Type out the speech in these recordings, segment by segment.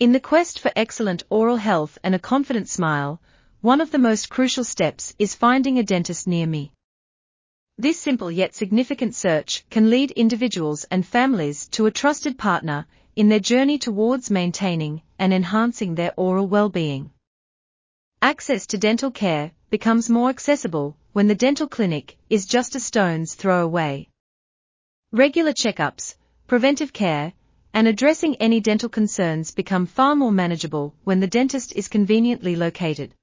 In the quest for excellent oral health and a confident smile, one of the most crucial steps is finding a dentist near me. This simple yet significant search can lead individuals and families to a trusted partner in their journey towards maintaining and enhancing their oral well-being. Access to dental care becomes more accessible when the dental clinic is just a stone's throw away. Regular checkups, preventive care, and addressing any dental concerns become far more manageable when the dentist is conveniently located.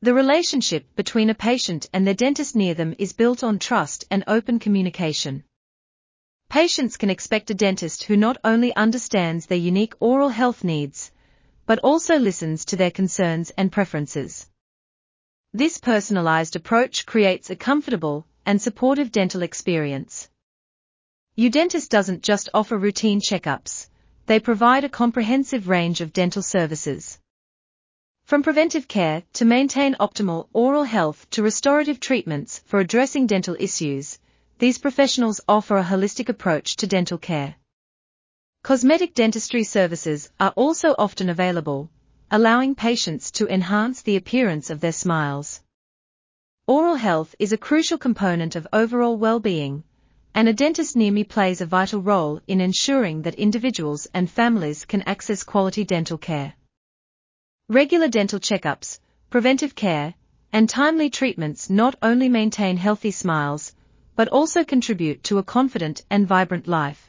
The relationship between a patient and their dentist near them is built on trust and open communication. Patients can expect a dentist who not only understands their unique oral health needs, but also listens to their concerns and preferences. This personalized approach creates a comfortable and supportive dental experience. Udentist doesn't just offer routine checkups, they provide a comprehensive range of dental services. From preventive care to maintain optimal oral health to restorative treatments for addressing dental issues, these professionals offer a holistic approach to dental care. Cosmetic dentistry services are also often available, allowing patients to enhance the appearance of their smiles. Oral health is a crucial component of overall well-being, and a dentist near me plays a vital role in ensuring that individuals and families can access quality dental care. Regular dental checkups, preventive care, and timely treatments not only maintain healthy smiles, but also contribute to a confident and vibrant life.